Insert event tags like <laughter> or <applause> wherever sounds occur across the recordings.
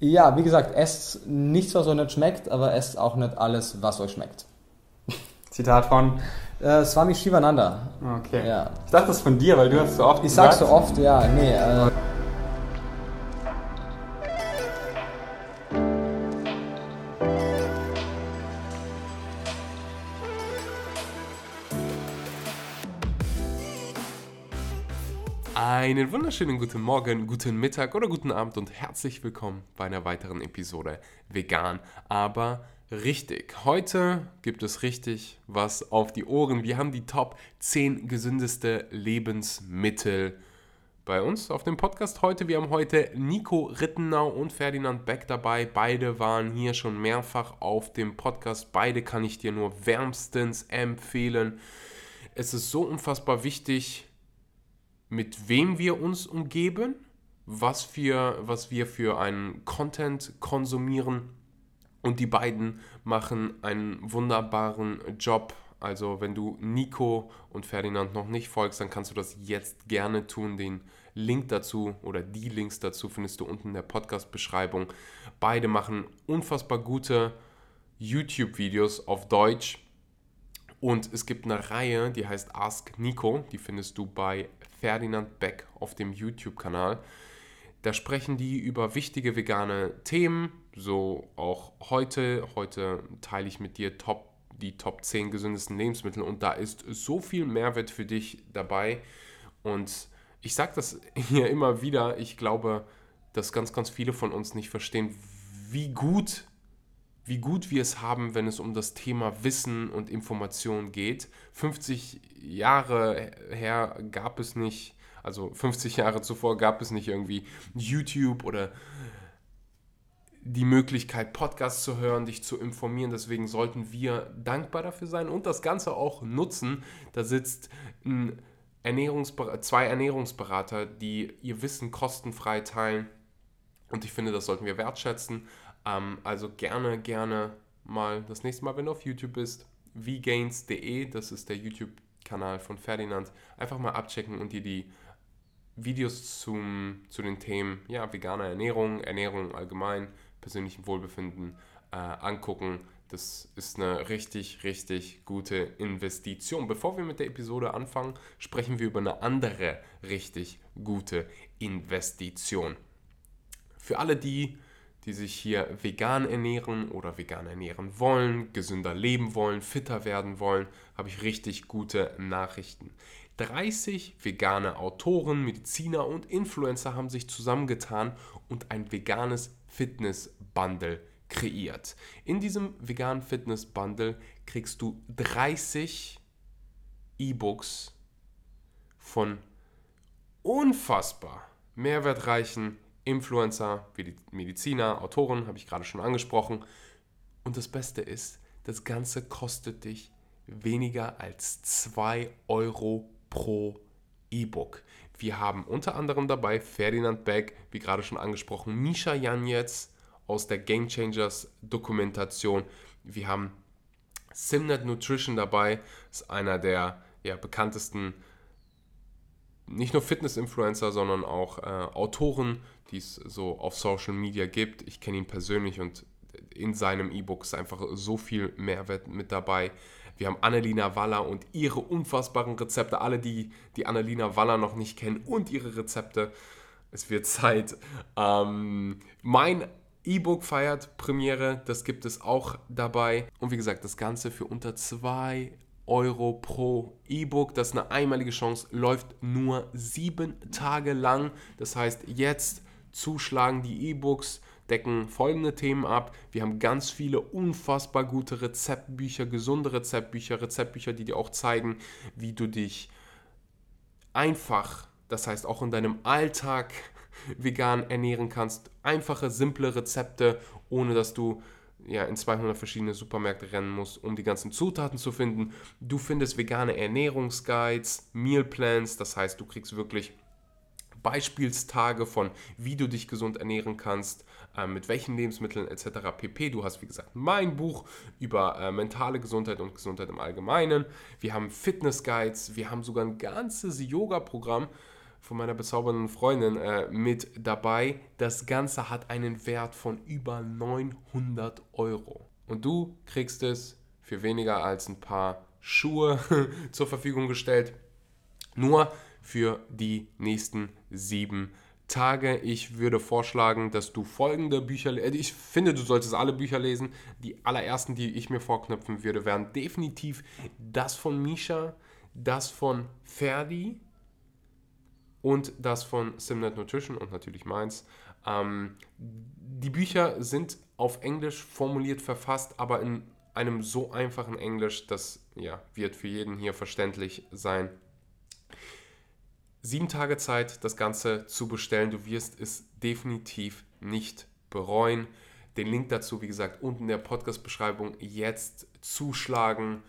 Ja, wie gesagt, esst nichts, was euch nicht schmeckt, aber esst auch nicht alles, was euch schmeckt. <laughs> Zitat von äh, Swami Shivananda. Okay. Ja. Ich dachte das von dir, weil du hast so oft Ich gesagt. sag so oft, ja, nee. Äh, Einen wunderschönen guten Morgen, guten Mittag oder guten Abend und herzlich willkommen bei einer weiteren Episode Vegan, aber richtig. Heute gibt es richtig was auf die Ohren. Wir haben die Top 10 gesündeste Lebensmittel bei uns auf dem Podcast heute. Wir haben heute Nico Rittenau und Ferdinand Beck dabei. Beide waren hier schon mehrfach auf dem Podcast. Beide kann ich dir nur wärmstens empfehlen. Es ist so unfassbar wichtig, mit wem wir uns umgeben, was wir, was wir für einen Content konsumieren. Und die beiden machen einen wunderbaren Job. Also wenn du Nico und Ferdinand noch nicht folgst, dann kannst du das jetzt gerne tun. Den Link dazu oder die Links dazu findest du unten in der Podcast-Beschreibung. Beide machen unfassbar gute YouTube-Videos auf Deutsch. Und es gibt eine Reihe, die heißt Ask Nico. Die findest du bei Ferdinand Beck auf dem YouTube-Kanal. Da sprechen die über wichtige vegane Themen, so auch heute. Heute teile ich mit dir Top, die Top 10 gesündesten Lebensmittel und da ist so viel Mehrwert für dich dabei. Und ich sage das <laughs> hier immer wieder, ich glaube, dass ganz, ganz viele von uns nicht verstehen, wie gut wie gut wir es haben, wenn es um das Thema Wissen und Information geht. 50 Jahre her gab es nicht, also 50 Jahre zuvor gab es nicht irgendwie YouTube oder die Möglichkeit, Podcasts zu hören, dich zu informieren. Deswegen sollten wir dankbar dafür sein und das Ganze auch nutzen. Da sitzt ein Ernährungsber zwei Ernährungsberater, die ihr Wissen kostenfrei teilen. Und ich finde, das sollten wir wertschätzen. Ähm, also gerne, gerne mal das nächste Mal, wenn du auf YouTube bist, vgains.de, das ist der YouTube-Kanal von Ferdinand, einfach mal abchecken und dir die Videos zum, zu den Themen ja, vegane Ernährung, Ernährung allgemein, persönlichem Wohlbefinden äh, angucken. Das ist eine richtig, richtig gute Investition. Bevor wir mit der Episode anfangen, sprechen wir über eine andere richtig gute Investition. Für alle die, die sich hier vegan ernähren oder vegan ernähren wollen, gesünder leben wollen, fitter werden wollen, habe ich richtig gute Nachrichten. 30 vegane Autoren, Mediziner und Influencer haben sich zusammengetan und ein veganes Fitness-Bundle kreiert. In diesem veganen Fitness-Bundle kriegst du 30 E-Books von unfassbar mehrwertreichen Influencer, Mediziner, Autoren, habe ich gerade schon angesprochen. Und das Beste ist, das Ganze kostet dich weniger als 2 Euro pro E-Book. Wir haben unter anderem dabei Ferdinand Beck, wie gerade schon angesprochen, Misha Janetz aus der Game Changers Dokumentation. Wir haben Simnet Nutrition dabei, ist einer der ja, bekanntesten nicht nur Fitness-Influencer, sondern auch äh, Autoren, die es so auf Social Media gibt. Ich kenne ihn persönlich und in seinem E-Book ist einfach so viel Mehrwert mit dabei. Wir haben Annalena Waller und ihre unfassbaren Rezepte. Alle, die die Annalena Waller noch nicht kennen und ihre Rezepte. Es wird Zeit. Ähm, mein E-Book feiert Premiere, das gibt es auch dabei. Und wie gesagt, das Ganze für unter 2 Euro pro E-Book. Das ist eine einmalige Chance, läuft nur sieben Tage lang. Das heißt, jetzt zuschlagen. Die E-Books decken folgende Themen ab. Wir haben ganz viele unfassbar gute Rezeptbücher, gesunde Rezeptbücher, Rezeptbücher, die dir auch zeigen, wie du dich einfach, das heißt auch in deinem Alltag vegan ernähren kannst. Einfache, simple Rezepte, ohne dass du ja, in 200 verschiedene Supermärkte rennen musst, um die ganzen Zutaten zu finden. Du findest vegane Ernährungsguides, Mealplans, das heißt, du kriegst wirklich Beispielstage von, wie du dich gesund ernähren kannst, äh, mit welchen Lebensmitteln etc. pp. Du hast, wie gesagt, mein Buch über äh, mentale Gesundheit und Gesundheit im Allgemeinen. Wir haben Fitness-Guides, wir haben sogar ein ganzes Yoga-Programm, von meiner bezaubernden Freundin äh, mit dabei. Das Ganze hat einen Wert von über 900 Euro. Und du kriegst es für weniger als ein paar Schuhe <laughs> zur Verfügung gestellt. Nur für die nächsten sieben Tage. Ich würde vorschlagen, dass du folgende Bücher, äh, ich finde, du solltest alle Bücher lesen. Die allerersten, die ich mir vorknöpfen würde, wären definitiv das von Misha, das von Ferdi und das von Simnet Nutrition und natürlich meins. Ähm, die Bücher sind auf Englisch formuliert verfasst, aber in einem so einfachen Englisch, das ja, wird für jeden hier verständlich sein. Sieben Tage Zeit, das Ganze zu bestellen. Du wirst es definitiv nicht bereuen. Den Link dazu, wie gesagt, unten in der Podcast-Beschreibung jetzt zuschlagen.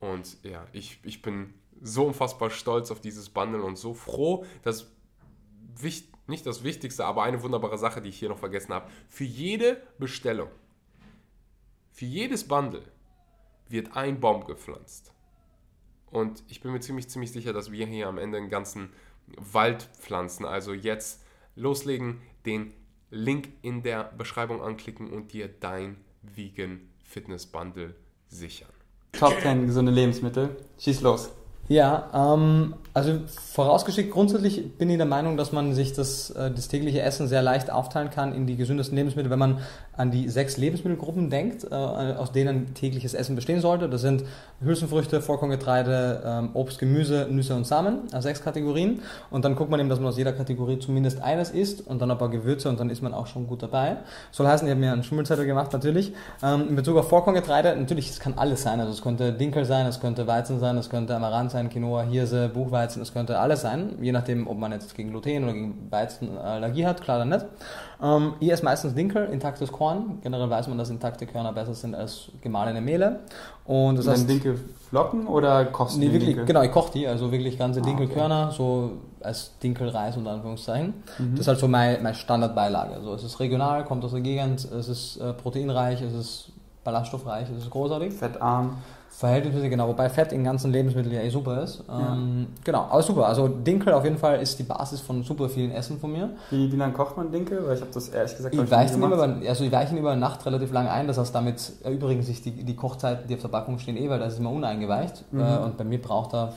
Und ja, ich, ich bin so unfassbar stolz auf dieses Bundle und so froh, dass nicht das Wichtigste, aber eine wunderbare Sache, die ich hier noch vergessen habe. Für jede Bestellung, für jedes Bundle wird ein Baum gepflanzt. Und ich bin mir ziemlich, ziemlich sicher, dass wir hier am Ende einen ganzen Wald pflanzen. Also jetzt loslegen, den Link in der Beschreibung anklicken und dir dein Vegan Fitness Bundle sichern. Top 10 gesunde Lebensmittel. Schieß los. Ja, ähm, um, also vorausgeschickt, grundsätzlich bin ich der Meinung, dass man sich das, äh, das tägliche Essen sehr leicht aufteilen kann in die gesündesten Lebensmittel, wenn man an die sechs Lebensmittelgruppen denkt, äh, aus denen tägliches Essen bestehen sollte. Das sind Hülsenfrüchte, Vollkorngetreide, ähm, Obst, Gemüse, Nüsse und Samen, also sechs Kategorien. Und dann guckt man eben, dass man aus jeder Kategorie zumindest eines isst und dann ein paar Gewürze und dann ist man auch schon gut dabei. Soll heißen, ich habe mir einen Schummelzettel gemacht natürlich. Ähm, in Bezug auf Vollkorngetreide, natürlich, es kann alles sein. Also es könnte Dinkel sein, es könnte Weizen sein, es könnte Amaranth sein, Quinoa, Hirse, Buchweizen, es könnte alles sein, je nachdem, ob man jetzt gegen Gluten oder gegen Weizen Allergie hat, klar dann nicht. Ähm, ich esse meistens Dinkel, intaktes Korn. Generell weiß man, dass intakte Körner besser sind als gemahlene Mehle. Und das heißt, Dinkelflocken oder kochst du nee, wirklich, Dinkel? Genau, ich koche die, also wirklich ganze ah, Dinkelkörner, okay. so als Dinkelreis unter Anführungszeichen. Mhm. Das ist halt so meine, meine Standardbeilage. Also es ist regional, kommt aus der Gegend, es ist äh, proteinreich, es ist ballaststoffreich, es ist großartig. Fettarm. Verhältnismäßig, genau, wobei Fett in ganzen Lebensmitteln ja eh super ist. Ja. Ähm, genau, aber super. Also Dinkel auf jeden Fall ist die Basis von super vielen Essen von mir. Wie, wie lange kocht man Dinkel? Weil ich habe das ehrlich gesagt ich weiche ihn über, also ich weiche ihn über Nacht relativ lange ein. Das heißt, damit erübrigen sich die, die Kochzeiten, die auf der Packung stehen, eh, weil das ist immer uneingeweicht. Mhm. Äh, und bei mir braucht er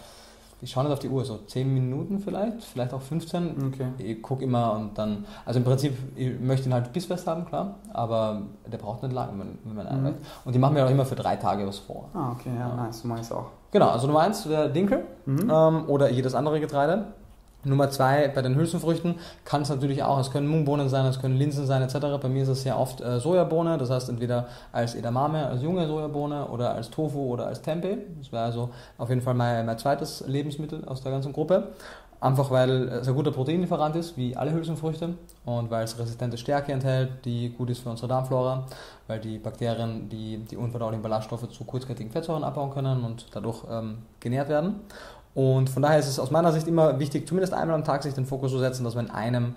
ich schaue nicht auf die Uhr, so 10 Minuten vielleicht, vielleicht auch 15. Okay. Ich gucke immer und dann, also im Prinzip, ich möchte ihn halt bissfest haben, klar, aber der braucht nicht lange, wenn, man mhm. arbeitet. Und die machen mir auch immer für drei Tage was vor. Ah, okay, ja, nice, so mache ich es auch. Genau, also Nummer eins, der Dinkel mhm. ähm, oder jedes andere Getreide. Nummer zwei, bei den Hülsenfrüchten kann es natürlich auch, es können Mungbohnen sein, es können Linsen sein etc. Bei mir ist es sehr oft äh, Sojabohne, das heißt entweder als Edamame, als junge Sojabohne oder als Tofu oder als Tempeh. Das wäre also auf jeden Fall mein, mein zweites Lebensmittel aus der ganzen Gruppe. Einfach weil es ein guter Proteinlieferant ist, wie alle Hülsenfrüchte, und weil es resistente Stärke enthält, die gut ist für unsere Darmflora, weil die Bakterien die, die unverdaulichen Ballaststoffe zu kurzkettigen Fettsäuren abbauen können und dadurch ähm, genährt werden. Und von daher ist es aus meiner Sicht immer wichtig, zumindest einmal am Tag sich den Fokus zu setzen, dass man in einem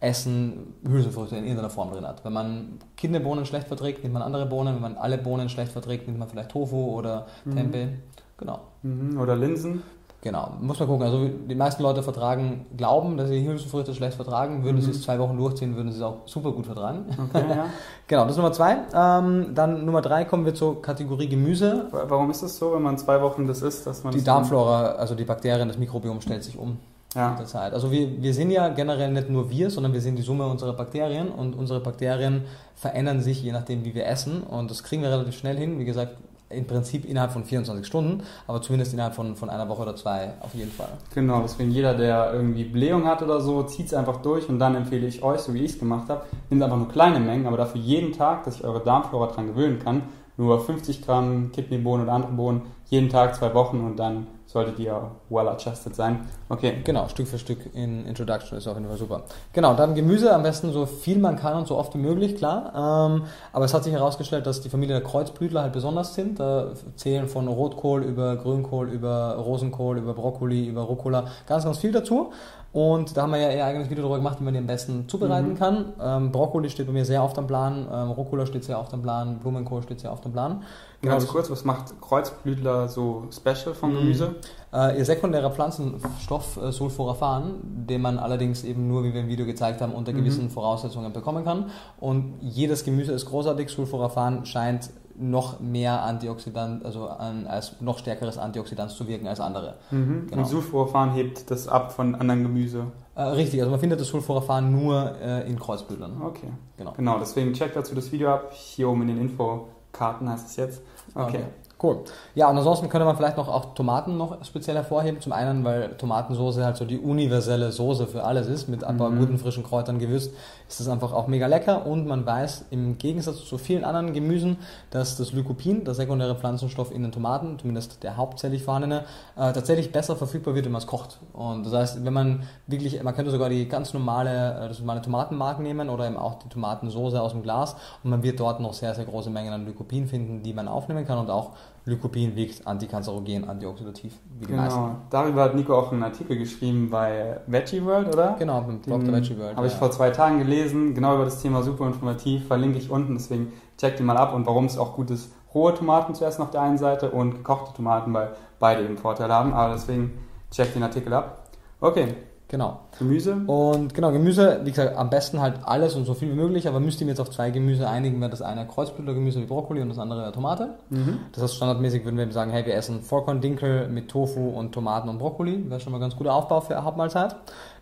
Essen Hülsenfrüchte in irgendeiner Form drin hat. Wenn man Kidneybohnen schlecht verträgt, nimmt man andere Bohnen. Wenn man alle Bohnen schlecht verträgt, nimmt man vielleicht Tofu oder mhm. Tempeh. Genau. Mhm. Oder Linsen. Genau, muss man gucken. Also die meisten Leute vertragen, glauben, dass sie Hülsenfrüchte schlecht vertragen. Würden mhm. sie es zwei Wochen durchziehen, würden sie es auch super gut vertragen. Okay, ja. <laughs> genau, das ist Nummer zwei. Ähm, dann Nummer drei kommen wir zur Kategorie Gemüse. Warum ist das so, wenn man zwei Wochen das isst, dass man Die Darmflora, also die Bakterien, das Mikrobiom stellt sich um. Ja. Mit der Zeit. Also wir, wir sind ja generell nicht nur wir, sondern wir sind die Summe unserer Bakterien und unsere Bakterien verändern sich je nachdem, wie wir essen und das kriegen wir relativ schnell hin. Wie gesagt, im Prinzip innerhalb von 24 Stunden, aber zumindest innerhalb von, von einer Woche oder zwei auf jeden Fall. Genau, deswegen jeder, der irgendwie Blähung hat oder so, zieht es einfach durch und dann empfehle ich euch, so wie ich es gemacht habe, nehmt einfach nur kleine Mengen, aber dafür jeden Tag, dass ich eure Darmflora dran gewöhnen kann, nur 50 Gramm Kidneybohnen oder andere Bohnen, jeden Tag zwei Wochen und dann solltet ihr well adjusted sein. Okay. Genau, Stück für Stück in Introduction ist auf jeden Fall super. Genau, dann Gemüse am besten so viel man kann und so oft wie möglich, klar. Ähm, aber es hat sich herausgestellt, dass die Familie der Kreuzblütler halt besonders sind. Da zählen von Rotkohl über Grünkohl, über Rosenkohl, über Brokkoli, über Rucola ganz, ganz viel dazu. Und da haben wir ja eher eigenes Video darüber gemacht, wie man die am besten zubereiten Mhm. kann. Ähm, Brokkoli steht bei mir sehr oft am Plan, ähm, Rucola steht sehr oft am Plan, Blumenkohl steht sehr oft am Plan. Ganz kurz, was macht Kreuzblütler so special vom Mhm. Gemüse? Äh, ihr sekundärer Pflanzenstoff äh, Sulforaphan, den man allerdings eben nur, wie wir im Video gezeigt haben, unter Mhm. gewissen Voraussetzungen bekommen kann. Und jedes Gemüse ist großartig. Sulforaphan scheint noch mehr Antioxidant, also an, als noch stärkeres Antioxidant zu wirken als andere. Mhm. Genau. Und Sulforaphan hebt das ab von anderen Gemüse. Äh, richtig, also man findet das Sulforaphan nur äh, in Kreuzblütlern. Okay. Genau. Genau, deswegen checkt dazu das Video ab. Hier oben in den Infokarten heißt es jetzt. Okay. Cool. Ja, und ansonsten könnte man vielleicht noch auch Tomaten noch speziell hervorheben. Zum einen, weil Tomatensoße halt so die universelle Soße für alles ist, mit ein paar Mhm. guten frischen Kräutern gewürzt, ist das einfach auch mega lecker. Und man weiß im Gegensatz zu vielen anderen Gemüsen, dass das Lycopin, der sekundäre Pflanzenstoff in den Tomaten, zumindest der hauptsächlich vorhandene, äh, tatsächlich besser verfügbar wird, wenn man es kocht. Und das heißt, wenn man wirklich, man könnte sogar die ganz normale, äh, das normale Tomatenmark nehmen oder eben auch die Tomatensoße aus dem Glas und man wird dort noch sehr, sehr große Mengen an Lycopin finden, die man aufnehmen kann und auch Lycopin wirkt antikanzerogen, antioxidativ, wie die meisten. Genau. Darüber hat Nico auch einen Artikel geschrieben bei Veggie World, oder? Genau, beim Blog der Veggie World. Habe ich ja. vor zwei Tagen gelesen, genau über das Thema, super informativ, verlinke ich unten, deswegen checkt ihn mal ab und warum es auch gut ist, rohe Tomaten zu essen auf der einen Seite und gekochte Tomaten, weil beide eben Vorteile haben, aber deswegen checkt den Artikel ab. Okay, Genau. Gemüse. Und genau, Gemüse, wie gesagt, am besten halt alles und so viel wie möglich, aber müsst ihr mir jetzt auf zwei Gemüse einigen, wäre das eine Kreuzblütlergemüse wie Brokkoli und das andere Tomate. Mhm. Das heißt, standardmäßig würden wir eben sagen, hey, wir essen Vollkorndinkel mit Tofu und Tomaten und Brokkoli. Wäre schon mal ein ganz guter Aufbau für eine Hauptmahlzeit.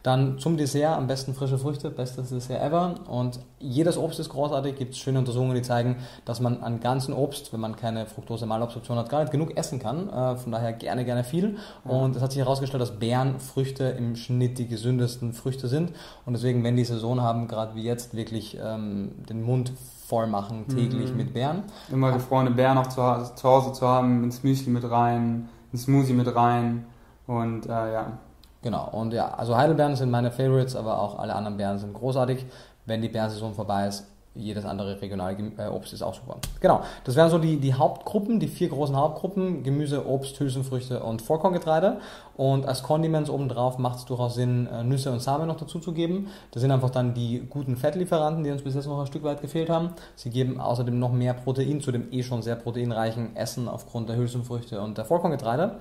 Dann zum Dessert am besten frische Früchte, bestes Dessert ever. Und jedes Obst ist großartig. Gibt es schöne Untersuchungen, die zeigen, dass man an ganzen Obst, wenn man keine Fructose-Malabsorption hat, gar nicht genug essen kann. Äh, Von daher gerne, gerne viel. Und es hat sich herausgestellt, dass Beeren, Früchte im Schnitt die gesündesten Früchte sind. Und deswegen, wenn die Saison haben, gerade wie jetzt, wirklich ähm, den Mund voll machen täglich Mhm. mit Beeren. Immer gefrorene Beeren noch zu, zu Hause zu haben, ins Müsli mit rein, ins Smoothie mit rein und äh, ja. Genau, und ja, also Heidelbeeren sind meine Favorites, aber auch alle anderen Beeren sind großartig. Wenn die Beerensaison vorbei ist, jedes andere regionale äh, Obst ist auch super. Genau, das wären so die, die Hauptgruppen, die vier großen Hauptgruppen: Gemüse, Obst, Hülsenfrüchte und Vollkorngetreide. Und als Condiments obendrauf macht es durchaus Sinn, äh, Nüsse und Samen noch dazuzugeben. Das sind einfach dann die guten Fettlieferanten, die uns bis jetzt noch ein Stück weit gefehlt haben. Sie geben außerdem noch mehr Protein zu dem eh schon sehr proteinreichen Essen aufgrund der Hülsenfrüchte und der Vollkorngetreide.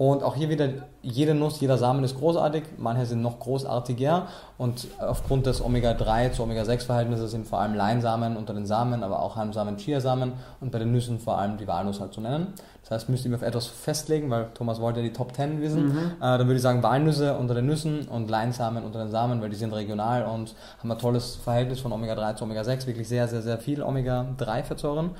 Und auch hier wieder, jede Nuss, jeder Samen ist großartig, manche sind noch großartiger und aufgrund des Omega-3 zu Omega-6-Verhältnisses sind vor allem Leinsamen unter den Samen, aber auch Hanfsamen, Chiasamen und bei den Nüssen vor allem die Walnuss halt zu nennen. Das heißt, müsst ihr mir auf etwas festlegen, weil Thomas wollte ja die Top 10 wissen. Mhm. Äh, dann würde ich sagen Walnüsse unter den Nüssen und Leinsamen unter den Samen, weil die sind regional und haben ein tolles Verhältnis von Omega-3 zu Omega-6, wirklich sehr, sehr, sehr viel Omega-3-Fettsäuren.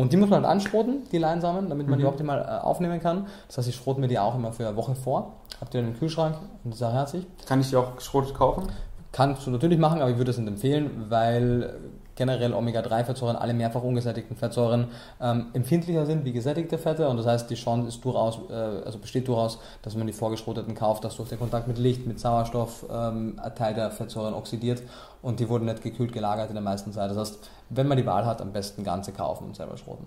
Und die muss man halt anschroten, die Leinsamen, damit man die Mhm. optimal äh, aufnehmen kann. Das heißt, ich schrote mir die auch immer für eine Woche vor. Habt ihr dann im Kühlschrank und auch herzig. Kann ich die auch geschrotet kaufen? Kannst du natürlich machen, aber ich würde es nicht empfehlen, weil generell Omega-3-Fettsäuren, alle mehrfach ungesättigten Fettsäuren ähm, empfindlicher sind wie gesättigte Fette und das heißt, die Chance ist durchaus, äh, also besteht durchaus, dass man die vorgeschroteten kauft, dass durch den Kontakt mit Licht, mit Sauerstoff ähm, ein Teil der Fettsäuren oxidiert und die wurden nicht gekühlt gelagert in der meisten Zeit. Das heißt, wenn man die Wahl hat, am besten ganze kaufen und selber schroten.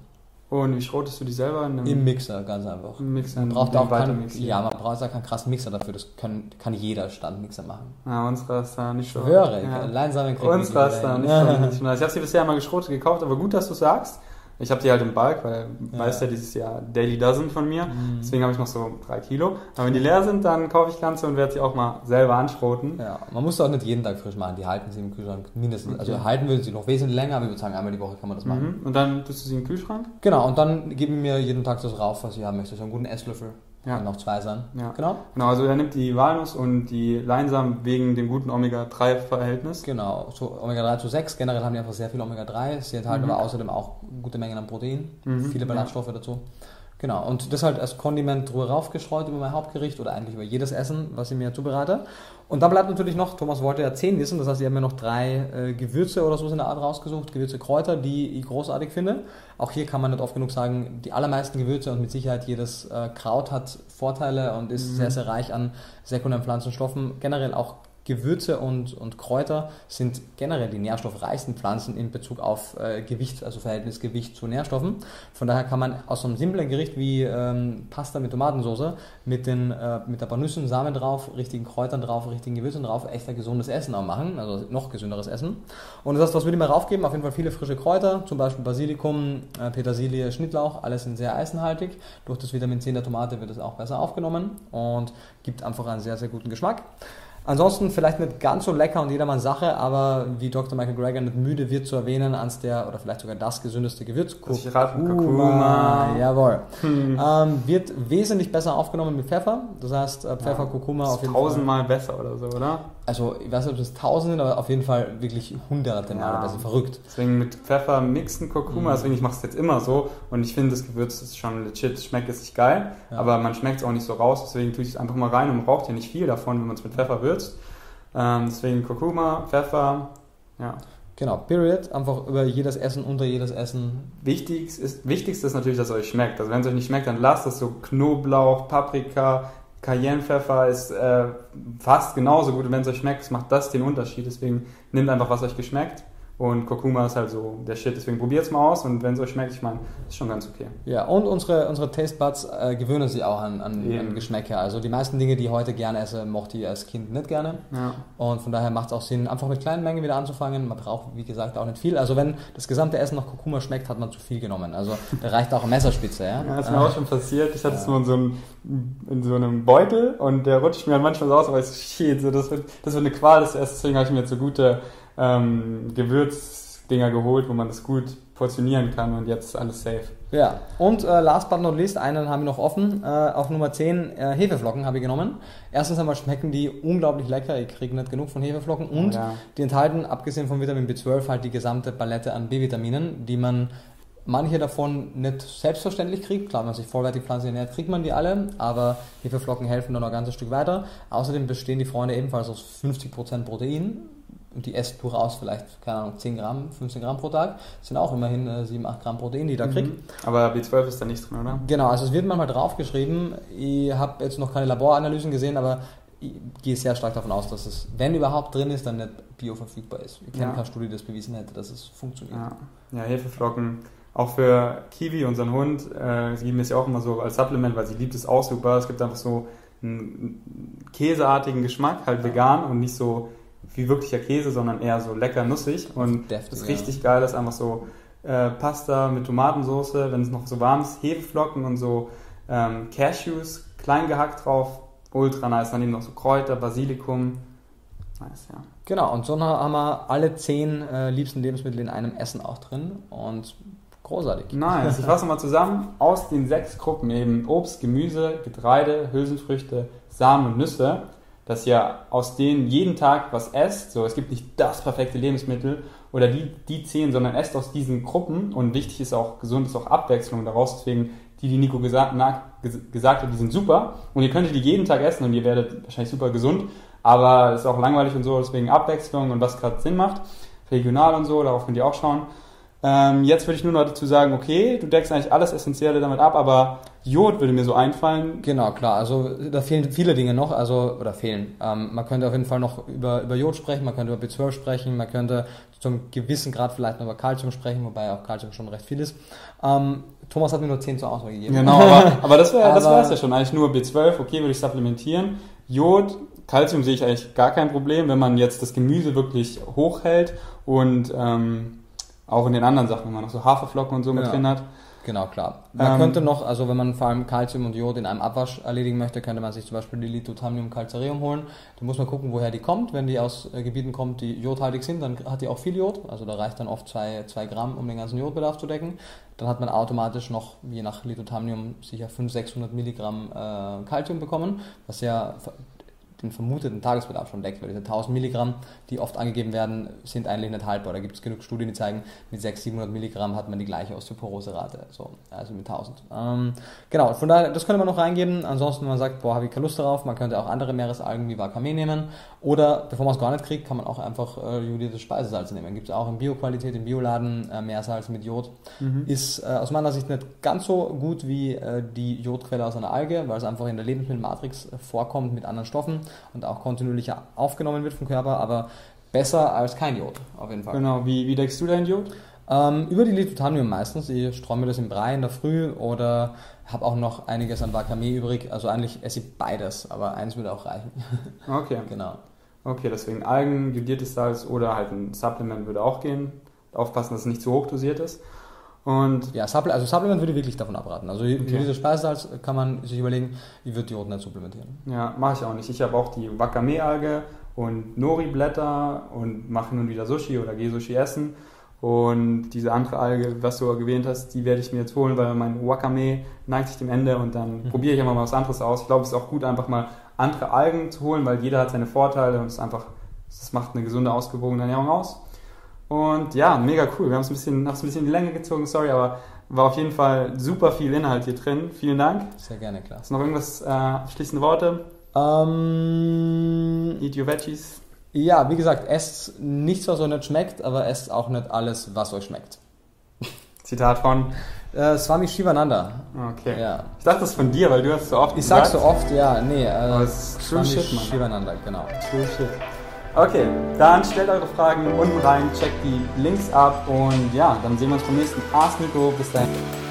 Und wie schrotest du die selber? In einem Im Mixer, ganz einfach. im Mixer? Man braucht auch keinen, ja, man braucht auch keinen krassen Mixer dafür, das kann, kann jeder Standmixer machen. Ja, unserer ist da nicht so. Schwöre, Ja. Leinsamen kriegt Unserer nicht ist da nicht hin. so. Nicht so nice. Ich habe sie bisher mal geschrotet gekauft, aber gut, dass du sagst. Ich habe die halt im Bulk, weil Ja. weißt ja dieses Jahr Daily Dozen von mir. Mhm. Deswegen habe ich noch so drei Kilo. Aber wenn die leer sind, dann kaufe ich ganze und werde sie auch mal selber anschroten. Ja, man muss auch nicht jeden Tag frisch machen. Die halten sie im Kühlschrank mindestens. Also Okay. halten würden sie noch wesentlich länger, aber ich würde sagen, einmal die Woche kann man das machen. Mhm. Und dann tust du sie den Kühlschrank? Genau, und dann geben wir jeden Tag das rauf, was ich haben möchte. So einen guten Esslöffel. Ja. Kann auch zwei sein. Ja. Genau. Genau, also er nimmt die Walnuss und die Leinsamen wegen dem guten Omega-3-Verhältnis. Genau. So Omega-3 zu 6. Generell haben die einfach sehr viel Omega-3. Sie enthalten Mhm. aber außerdem auch gute Mengen an Protein. Mhm. Viele Ballaststoffe dazu. Genau, und das halt als Kondiment drüber raufgestreut über mein Hauptgericht oder eigentlich über jedes Essen, was ich mir zubereite. Und dann bleibt natürlich noch, Thomas wollte ja 10 wissen, das heißt, ich habe mir noch drei äh, Gewürze oder so in der Art rausgesucht, Gewürze, Kräuter, die ich großartig finde. Auch hier kann man nicht oft genug sagen, die allermeisten Gewürze und mit Sicherheit jedes äh, Kraut hat Vorteile und ist Mhm. sehr, sehr reich an sekundären Pflanzenstoffen. Generell auch Gewürze und, und Kräuter sind generell die nährstoffreichsten Pflanzen in Bezug auf äh, Gewicht, also Verhältnis Gewicht zu Nährstoffen. Von daher kann man aus so einem simplen Gericht wie ähm, Pasta mit Tomatensauce mit, den, äh, mit ein paar Nüssen, Samen drauf, richtigen Kräutern drauf, richtigen Gewürzen drauf, echt ein gesundes Essen auch machen, also noch gesünderes Essen. Und das heißt, was würde ich mal raufgeben? Auf jeden Fall viele frische Kräuter, zum Beispiel Basilikum, äh, Petersilie, Schnittlauch, alles sind sehr eisenhaltig. Durch das Vitamin C in der Tomate wird es auch besser aufgenommen und gibt einfach einen sehr, sehr guten Geschmack. Ansonsten vielleicht nicht ganz so lecker und jedermanns Sache, aber wie Dr. Michael Greger nicht müde wird zu erwähnen, eins der oder vielleicht sogar das gesündeste Gewürz. Kurkuma. Jawohl. Hm. Ähm, wird wesentlich besser aufgenommen mit Pfeffer. Das heißt, äh, Pfeffer, Ja, Kurkuma auf jeden Fall. tausendmal besser oder so, oder? Also, ich weiß nicht, ob es tausend sind, aber auf jeden Fall wirklich hunderte Male Ja. besser. Verrückt. Deswegen mit Pfeffer mixen Kurkuma, Mhm. deswegen ich mache es jetzt immer so und ich finde das Gewürz ist schon legit, schmeckt jetzt nicht geil, Ja. aber man schmeckt es auch nicht so raus, deswegen tue ich es einfach mal rein und braucht ja nicht viel davon, wenn man es mit Pfeffer würzt. Ähm, deswegen Kurkuma, Pfeffer, ja. Genau, Period. Einfach über jedes Essen, unter jedes Essen. Wichtig ist, wichtigste ist natürlich, dass es euch schmeckt. Also wenn es euch nicht schmeckt, dann lasst es so Knoblauch, Paprika, Cayennepfeffer ist äh, fast genauso gut. Und wenn es euch schmeckt, macht das den Unterschied. Deswegen nehmt einfach, was euch geschmeckt. Und Kurkuma ist halt so der Shit. Deswegen probiert es mal aus. Und wenn es euch schmeckt, ich meine, ist schon ganz okay. Ja, und unsere, unsere Taste Buds äh, gewöhnen sich auch an, an, an Geschmäcker. Also die meisten Dinge, die ich heute gerne esse, mochte ich als Kind nicht gerne. Ja. Und von daher macht es auch Sinn, einfach mit kleinen Mengen wieder anzufangen. Man braucht, wie gesagt, auch nicht viel. Also wenn das gesamte Essen nach Kurkuma schmeckt, hat man zu viel genommen. Also da reicht auch eine Messerspitze. Ja, Ja, das ist Äh, mir auch schon passiert. Ich hatte es Ja. nur in so, einem, in so einem Beutel und der rutscht mir manchmal so aus, aber ich shit, so, das, wird, das wird eine Qual, das essen. Deswegen habe ich mir jetzt so gute ähm, Gewürzdinger geholt, wo man das gut portionieren kann und jetzt ist alles safe. Ja, und äh, last but not least, einen haben wir noch offen. Äh, auf Nummer 10 äh, Hefeflocken habe ich genommen. Erstens einmal schmecken die unglaublich lecker. Ich kriege nicht genug von Hefeflocken. Und ja. die enthalten, abgesehen von Vitamin B12, halt die gesamte Palette an B-Vitaminen, die man manche davon nicht selbstverständlich kriegt. Klar, wenn man sich vollwertig pflanzlich ernährt, kriegt man die alle, aber Hefeflocken helfen dann noch ein ganzes Stück weiter. Außerdem bestehen die Freunde ebenfalls aus 50% Protein und die esst durchaus vielleicht, keine Ahnung, 10 Gramm, 15 Gramm pro Tag. Das sind auch immerhin äh, 7, 8 Gramm Protein, die ich da kriegt. Mhm. Aber B12 ist da nicht drin, oder? Genau, also es wird manchmal draufgeschrieben. Ich habe jetzt noch keine Laboranalysen gesehen, aber ich gehe sehr stark davon aus, dass es, wenn überhaupt drin ist, dann nicht bioverfügbar ist. Ich kenne Ja. keine Studie, die das bewiesen hätte, dass es funktioniert. Ja. ja, Hefeflocken. Auch für Kiwi, unseren Hund, äh, sie geben es ja auch immer so als Supplement, weil sie liebt es auch super. Es gibt einfach so einen käseartigen Geschmack, halt vegan und nicht so wie wirklicher Käse, sondern eher so lecker nussig. Und Deftig, das ja. richtig geil ist einfach so äh, Pasta mit Tomatensauce, wenn es noch so warm ist, Hefeflocken und so ähm, Cashews, klein gehackt drauf, ultra nice. Dann eben noch so Kräuter, Basilikum. Nice, ja. Genau, und so haben wir alle zehn äh, liebsten Lebensmittel in einem Essen auch drin und großartig. Nice. Ich <laughs> fasse mal zusammen. Aus den sechs Gruppen eben Obst, Gemüse, Getreide, Hülsenfrüchte, Samen und Nüsse, dass ihr aus denen jeden Tag was esst. So, es gibt nicht das perfekte Lebensmittel oder die, die zehn, sondern esst aus diesen Gruppen. Und wichtig ist auch, gesund ist auch Abwechslung daraus. Deswegen, die, die Nico gesagt, na, ges- gesagt hat, die sind super. Und ihr könntet die jeden Tag essen und ihr werdet wahrscheinlich super gesund. Aber es ist auch langweilig und so, deswegen Abwechslung und was gerade Sinn macht. Regional und so, darauf könnt ihr auch schauen. Ähm, jetzt würde ich nur noch dazu sagen, okay, du deckst eigentlich alles Essentielle damit ab, aber Jod würde mir so einfallen. Genau, klar. Also da fehlen viele Dinge noch, also oder fehlen. Ähm, man könnte auf jeden Fall noch über, über Jod sprechen, man könnte über B12 sprechen, man könnte zum gewissen Grad vielleicht noch über Calcium sprechen, wobei auch Calcium schon recht viel ist. Ähm, Thomas hat mir nur 10 zur Auswahl gegeben. Genau, aber, <laughs> aber das wäre das wär's ja schon. Eigentlich nur B12, okay, würde ich supplementieren. Jod, Calcium sehe ich eigentlich gar kein Problem, wenn man jetzt das Gemüse wirklich hochhält und ähm, auch in den anderen Sachen, wenn man noch so Haferflocken und so mit Ja. drin hat. Genau, klar. Man Ähm, könnte noch, also wenn man vor allem Calcium und Jod in einem Abwasch erledigen möchte, könnte man sich zum Beispiel die Lithotamnium calcareum holen. Da muss man gucken, woher die kommt. Wenn die aus äh, Gebieten kommt, die jodhaltig sind, dann hat die auch viel Jod. Also da reicht dann oft zwei, zwei Gramm, um den ganzen Jodbedarf zu decken. Dann hat man automatisch noch, je nach Lithotamnium, sicher 500, 600 Milligramm äh, Calcium bekommen, was ja den vermuteten Tagesbedarf schon deckt, weil diese 1000 Milligramm, die oft angegeben werden, sind eigentlich nicht haltbar. Da gibt es genug Studien, die zeigen, mit 600, 700 Milligramm hat man die gleiche Osteoporose-Rate, so, also mit 1000. Ähm, genau, von daher, das könnte man noch reingeben. Ansonsten, wenn man sagt, boah, habe ich keine Lust darauf, man könnte auch andere Meeresalgen wie Wakame nehmen. Oder, bevor man es gar nicht kriegt, kann man auch einfach äh, jodiertes Speisesalz nehmen. Gibt es auch in Bioqualität, im Bioladen, äh, Meersalz mit Jod. Ist äh, aus meiner Sicht nicht ganz so gut wie äh, die Jodquelle aus einer Alge, weil es einfach in der Lebensmittelmatrix äh, vorkommt mit anderen Stoffen. Und auch kontinuierlich aufgenommen wird vom Körper, aber besser als kein Jod, auf jeden Fall. Genau, wie, wie deckst du dein Jod? Ähm, über die Litotanium meistens. Ich streue mir das im Brei in der Früh oder habe auch noch einiges an Wakame übrig. Also eigentlich esse ich beides, aber eins würde auch reichen. <laughs> Okay. genau. Okay, deswegen Algen, jodiertes Salz oder halt ein Supplement würde auch gehen. Aufpassen, dass es nicht zu hoch dosiert ist. Und Ja, Supple also Supplement würde ich wirklich davon abraten. Also für diese Speisesalz kann man sich überlegen, ich würde Jod nicht supplementieren. ja, mache ich auch nicht. Ich habe auch die Wakame-Alge und Nori-Blätter und mache nun wieder Sushi oder gehe Sushi essen. Und diese andere Alge, was du erwähnt hast, die werde ich mir jetzt holen, weil mein Wakame neigt sich dem Ende und dann Mhm. probiere ich einfach mal was anderes aus. Ich glaube, es ist auch gut, einfach mal andere Algen zu holen, weil jeder hat seine Vorteile und es einfach, das macht eine gesunde, ausgewogene Ernährung aus. Und ja, mega cool. Wir haben es ein bisschen, haben es ein bisschen in die Länge gezogen, sorry, aber war auf jeden Fall super viel Inhalt hier drin. Vielen Dank. Sehr gerne, klar. Hast du noch irgendwas, äh, abschließende Worte? Ähm, Eat your veggies. ja, wie gesagt, esst nichts, was euch nicht schmeckt, aber esst auch nicht alles, was euch schmeckt. <laughs> Zitat von. Äh, Swami Shivananda. Okay. Ja. Ich dachte das von dir, weil du hast so oft Ich sag's so gesagt. oft, ja, nee. Äh, Aber es ist true Swami shit, Mann. Shivananda, genau. True shit. Okay, dann stellt eure Fragen unten rein, checkt die Links ab und ja, dann sehen wir uns beim nächsten Ask Nico. Bis dahin.